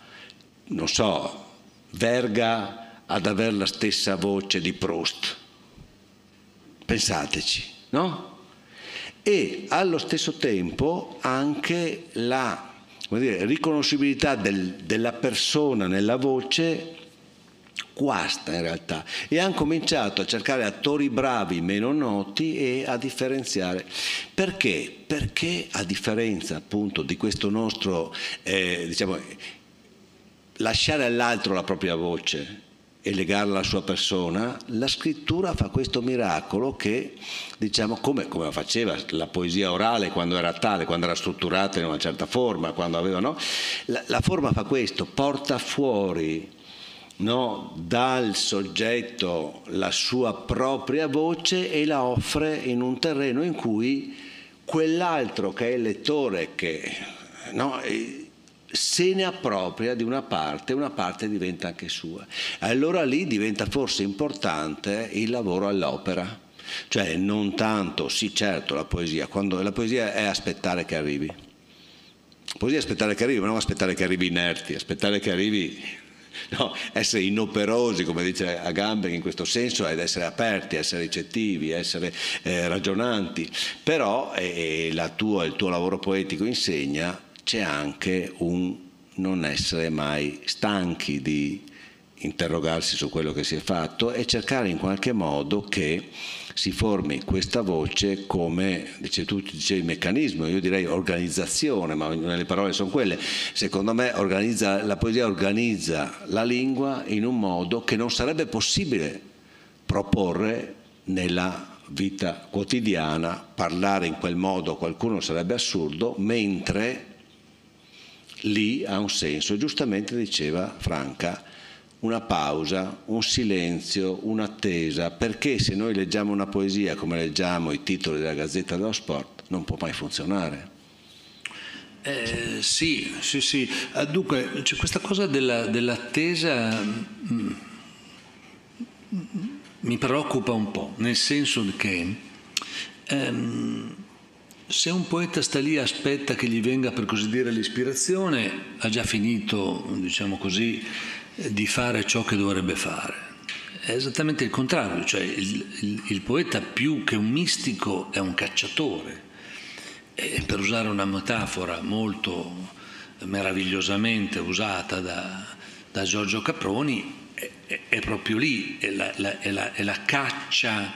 non so, Verga ad avere la stessa voce di Proust. Pensateci, no? E allo stesso tempo anche la dire, riconoscibilità del, della persona nella voce guasta in realtà e hanno cominciato a cercare attori bravi meno noti e a differenziare perché? perché a differenza appunto di questo nostro eh, diciamo lasciare all'altro la propria voce e legarla alla sua persona, la scrittura fa questo miracolo che, diciamo, come, come faceva la poesia orale quando era tale, quando era strutturata in una certa forma, quando aveva, no? la, la forma fa questo, porta fuori no, dal soggetto la sua propria voce e la offre in un terreno in cui quell'altro che è il lettore, che no, se ne appropria di una parte una parte diventa anche sua. Allora lì diventa forse importante il lavoro all'opera, cioè non tanto, sì certo la poesia, quando la poesia è aspettare che arrivi. Poesia è aspettare che arrivi, ma non aspettare che arrivi inerti, aspettare che arrivi No, essere inoperosi, come dice Agamben in questo senso, ed essere aperti, essere ricettivi, essere eh, ragionanti. Però eh, tua, il tuo lavoro poetico insegna c'è anche un non essere mai stanchi di interrogarsi su quello che si è fatto e cercare in qualche modo che si formi questa voce come, dice tu dicevi meccanismo, io direi organizzazione, ma le parole sono quelle. Secondo me la poesia organizza la lingua in un modo che non sarebbe possibile proporre nella vita quotidiana, parlare in quel modo a qualcuno sarebbe assurdo, mentre lì ha un senso. Giustamente diceva Franca, una pausa, un silenzio, un'attesa, perché se noi leggiamo una poesia come leggiamo i titoli della Gazzetta dello Sport, non può mai funzionare. Eh, sì, sì, sì. Ah, dunque, c'è questa cosa della, dell'attesa mh, mm, mi preoccupa un po', nel senso che ehm, se un poeta sta lì e aspetta che gli venga per così dire l'ispirazione, ha già finito, diciamo così, di fare ciò che dovrebbe fare. È esattamente il contrario, cioè il, il, il poeta più che un mistico è un cacciatore. E per usare una metafora molto meravigliosamente usata da, da Giorgio Caproni, è, è, è proprio lì, è la, la, la, è la caccia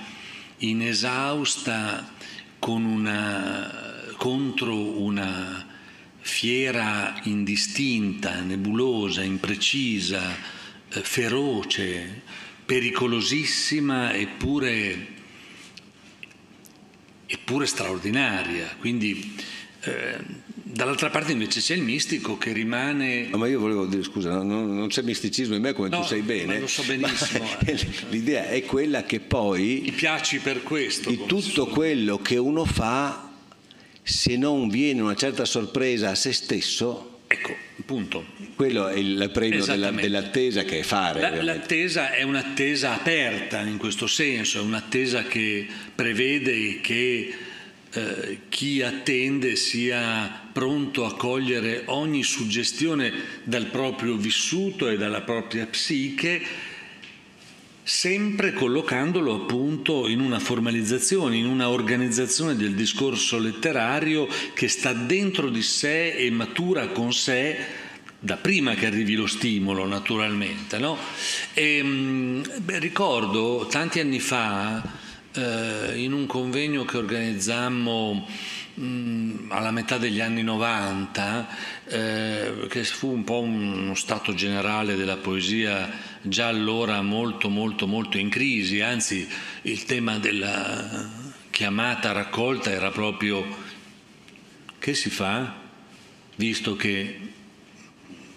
inesausta una, contro una fiera indistinta, nebulosa, imprecisa, eh, feroce, pericolosissima eppure, eppure straordinaria. Quindi eh, dall'altra parte invece c'è il mistico che rimane... No, ma io volevo dire, scusa, non, non c'è misticismo in me come no, tu sai bene. lo so benissimo. L'idea è quella che poi... Mi piaci per questo. Di tutto quello che uno fa se non viene una certa sorpresa a se stesso, ecco, punto. Quello è il premio della, dell'attesa che è fare. La, l'attesa è un'attesa aperta in questo senso, è un'attesa che prevede che eh, chi attende sia pronto a cogliere ogni suggestione dal proprio vissuto e dalla propria psiche sempre collocandolo appunto in una formalizzazione, in una organizzazione del discorso letterario che sta dentro di sé e matura con sé da prima che arrivi lo stimolo naturalmente. No? E, beh, ricordo tanti anni fa eh, in un convegno che organizzammo mh, alla metà degli anni 90, eh, che fu un po' uno stato generale della poesia già allora molto molto molto in crisi, anzi il tema della chiamata raccolta era proprio che si fa visto che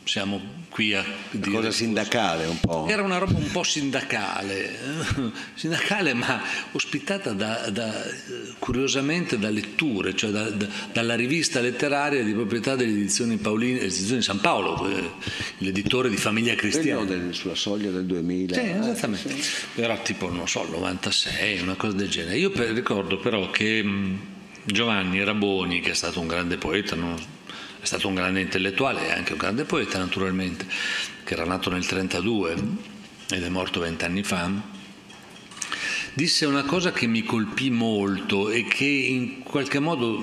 siamo qui a dire cosa sindacale un po'. Era una roba un po' sindacale, eh? sindacale ma ospitata da, da, curiosamente da letture, cioè da, dalla rivista letteraria di proprietà delle edizioni, Paolini, edizioni San Paolo, eh, l'editore di Famiglia Cristiana. Del, sulla soglia del 2000. Sì, esattamente. Sì. Era tipo, non so, il 96, una cosa del genere. Io per, ricordo però che Giovanni Raboni, che è stato un grande poeta, non, è stato un grande intellettuale e anche un grande poeta naturalmente, che era nato nel 1932 ed è morto vent'anni fa, disse una cosa che mi colpì molto e che in qualche modo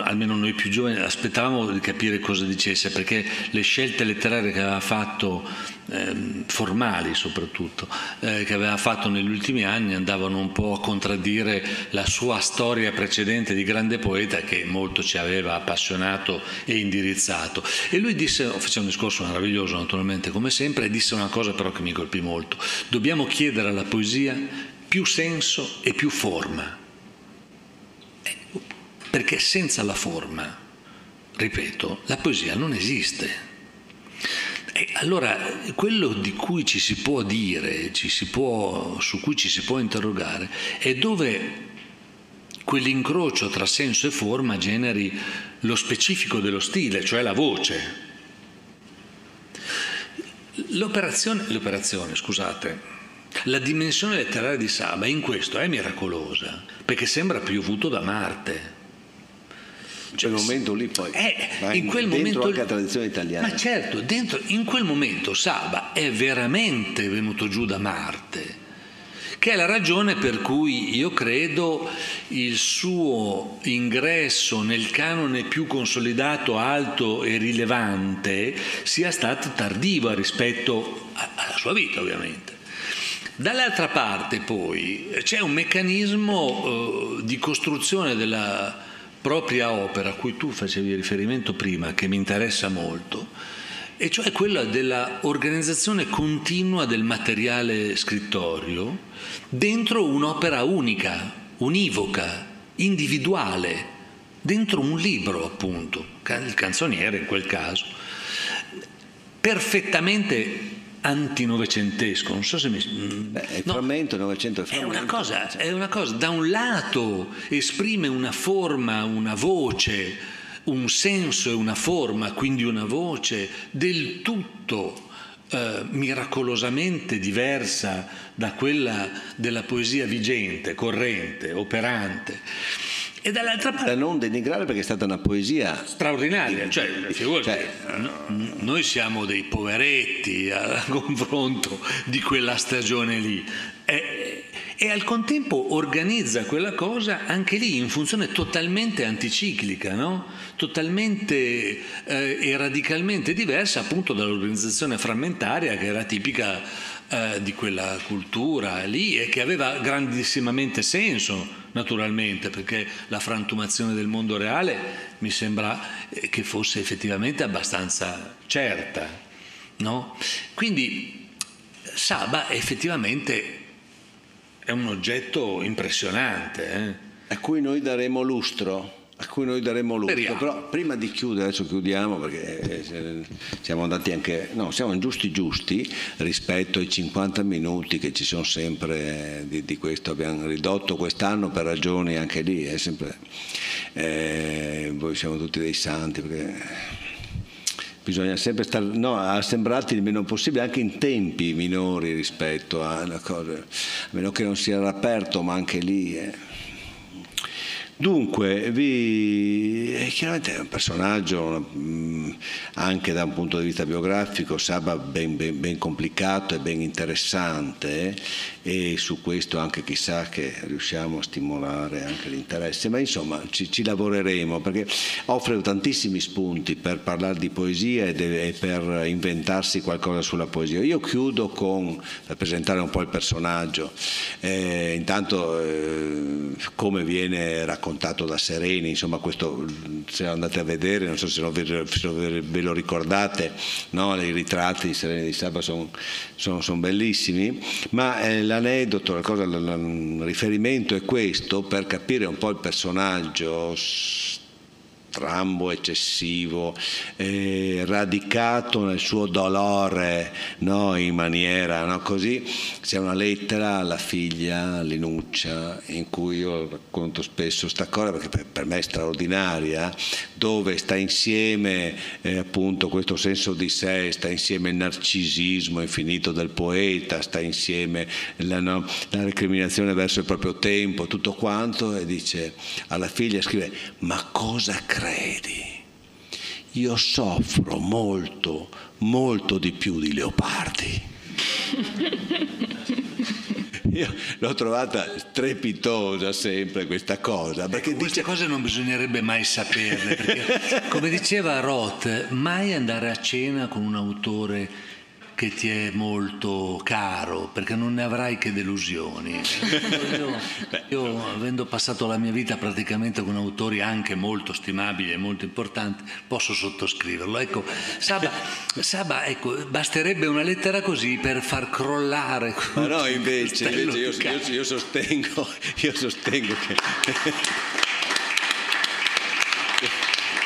almeno noi più giovani aspettavamo di capire cosa dicesse perché le scelte letterarie che aveva fatto eh, formali soprattutto eh, che aveva fatto negli ultimi anni andavano un po' a contraddire la sua storia precedente di grande poeta che molto ci aveva appassionato e indirizzato. E lui disse faceva un discorso meraviglioso naturalmente come sempre e disse una cosa però che mi colpì molto. Dobbiamo chiedere alla poesia più senso e più forma perché senza la forma, ripeto, la poesia non esiste. E allora quello di cui ci si può dire, ci si può, su cui ci si può interrogare, è dove quell'incrocio tra senso e forma generi lo specifico dello stile, cioè la voce. L'operazione, l'operazione scusate, la dimensione letteraria di Saba in questo è miracolosa, perché sembra piovuto da Marte quel momento lì poi eh, in quel momento anche la tradizione italiana ma certo dentro, in quel momento Saba è veramente venuto giù da Marte che è la ragione per cui io credo il suo ingresso nel canone più consolidato, alto e rilevante sia stato tardivo rispetto alla sua vita ovviamente. Dall'altra parte poi c'è un meccanismo eh, di costruzione della, propria opera a cui tu facevi riferimento prima, che mi interessa molto, e cioè quella dell'organizzazione continua del materiale scrittorio dentro un'opera unica, univoca, individuale, dentro un libro appunto, il canzoniere in quel caso, perfettamente antinovecentesco, non so se mi... Beh, è no, frammento, novecento. È una, cosa, è una cosa, da un lato esprime una forma, una voce, un senso e una forma, quindi una voce del tutto eh, miracolosamente diversa da quella della poesia vigente, corrente, operante e dall'altra parte... Da non denigrare perché è stata una poesia... Straordinaria, cioè, cioè noi siamo dei poveretti a confronto di quella stagione lì. E, e al contempo organizza quella cosa anche lì in funzione totalmente anticiclica, no? totalmente eh, e radicalmente diversa appunto dall'organizzazione frammentaria che era tipica eh, di quella cultura lì e che aveva grandissimamente senso naturalmente perché la frantumazione del mondo reale mi sembra eh, che fosse effettivamente abbastanza certa no? quindi Saba effettivamente è un oggetto impressionante eh? a cui noi daremo lustro a cui noi daremo lustro. Speriamo. Però prima di chiudere, adesso chiudiamo perché eh, siamo andati anche, no, siamo giusti giusti rispetto ai 50 minuti che ci sono sempre di, di questo, abbiamo ridotto quest'anno per ragioni anche lì, è sempre, eh, voi siamo tutti dei santi perché bisogna sempre stare no, assembrati il meno possibile anche in tempi minori rispetto a una cosa, a meno che non sia aperto, ma anche lì. Eh. Dunque, vi... chiaramente è un personaggio mh, anche da un punto di vista biografico, Saba ben, ben, ben complicato e ben interessante eh, e su questo anche chissà che riusciamo a stimolare anche l'interesse, ma insomma ci, ci lavoreremo perché offre tantissimi spunti per parlare di poesia e, de, e, per inventarsi qualcosa sulla poesia. Io chiudo con, per presentare un po' il personaggio, eh, intanto eh, come viene raccontato raccontato da Sereni, insomma questo se andate a vedere, non so se, no ve, ve, lo ricordate, no? i ritratti di Sereni di Saba sono son, son bellissimi, ma eh, l'aneddoto, la cosa, il riferimento è questo per capire un po' il personaggio strambo, eccessivo, eh, radicato nel suo dolore no? in maniera no? così. C'è una lettera alla figlia Linuccia in cui io racconto spesso sta cosa perché per, per me è straordinaria, dove sta insieme eh, appunto questo senso di sé, sta insieme il narcisismo infinito del poeta, sta insieme la, no, la recriminazione verso il proprio tempo, tutto quanto e dice alla figlia scrive ma cosa credi? Io soffro molto, molto di più di Leopardi. Io l'ho trovata strepitosa sempre questa cosa. Perché ecco, Queste dice... cose non bisognerebbe mai saperle, perché come diceva Roth, mai andare a cena con un autore che ti è molto caro, perché non ne avrai che delusioni. Io, io, avendo passato la mia vita praticamente con autori anche molto stimabili e molto importanti, posso sottoscriverlo. Ecco, Saba, Saba ecco, basterebbe una lettera così per far crollare. Ma no, invece, invece io, io, io, sostengo, io sostengo che...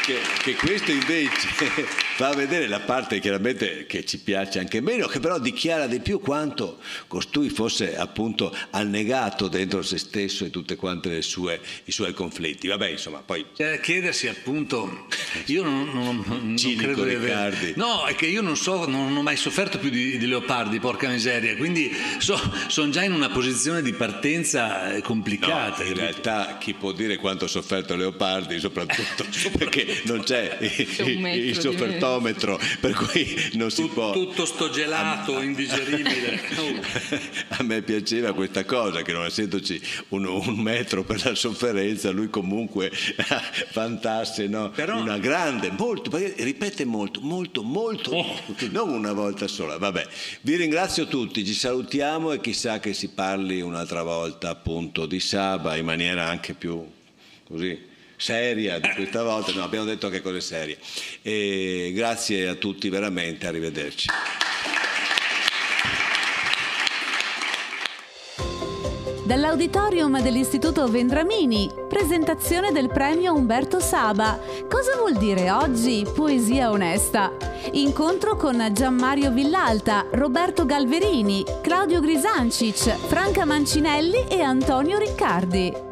che, che questo invece fa vedere la parte chiaramente che ci piace anche meno, che però dichiara di più quanto costui fosse appunto annegato dentro se stesso e tutte quante sue, i suoi conflitti. Vabbè, insomma, poi... Cioè, chiedersi appunto, io non, non, non credo di aver... No, è che io non so, non ho mai sofferto più di, di Leopardi, porca miseria, quindi so, sono già in una posizione di partenza eh, complicata. No, in realtà chi può dire quanto ha sofferto Leopardi, soprattutto perché non c'è il, il soffertometro, per cui non si Tut, può... Tutto sto gelato, indigeribile. A me piaceva questa cosa, che non essendoci un, un metro per la sofferenza, lui comunque fantasse no? Però... una grande, molto, perché ripete molto, molto, molto, oh. non una volta sola. Vabbè, vi ringrazio tutti, ci salutiamo e chissà che si parli un'altra volta appunto di Saba in maniera anche più così seria di questa volta, no, abbiamo detto che cose serie. E grazie a tutti veramente, arrivederci. Dall'auditorium dell'Istituto Vendramini, presentazione del premio Umberto Saba. Cosa vuol dire oggi poesia onesta? Incontro con Gianmario Villalta, Roberto Galverini, Claudio Grisancic, Franca Mancinelli e Antonio Riccardi.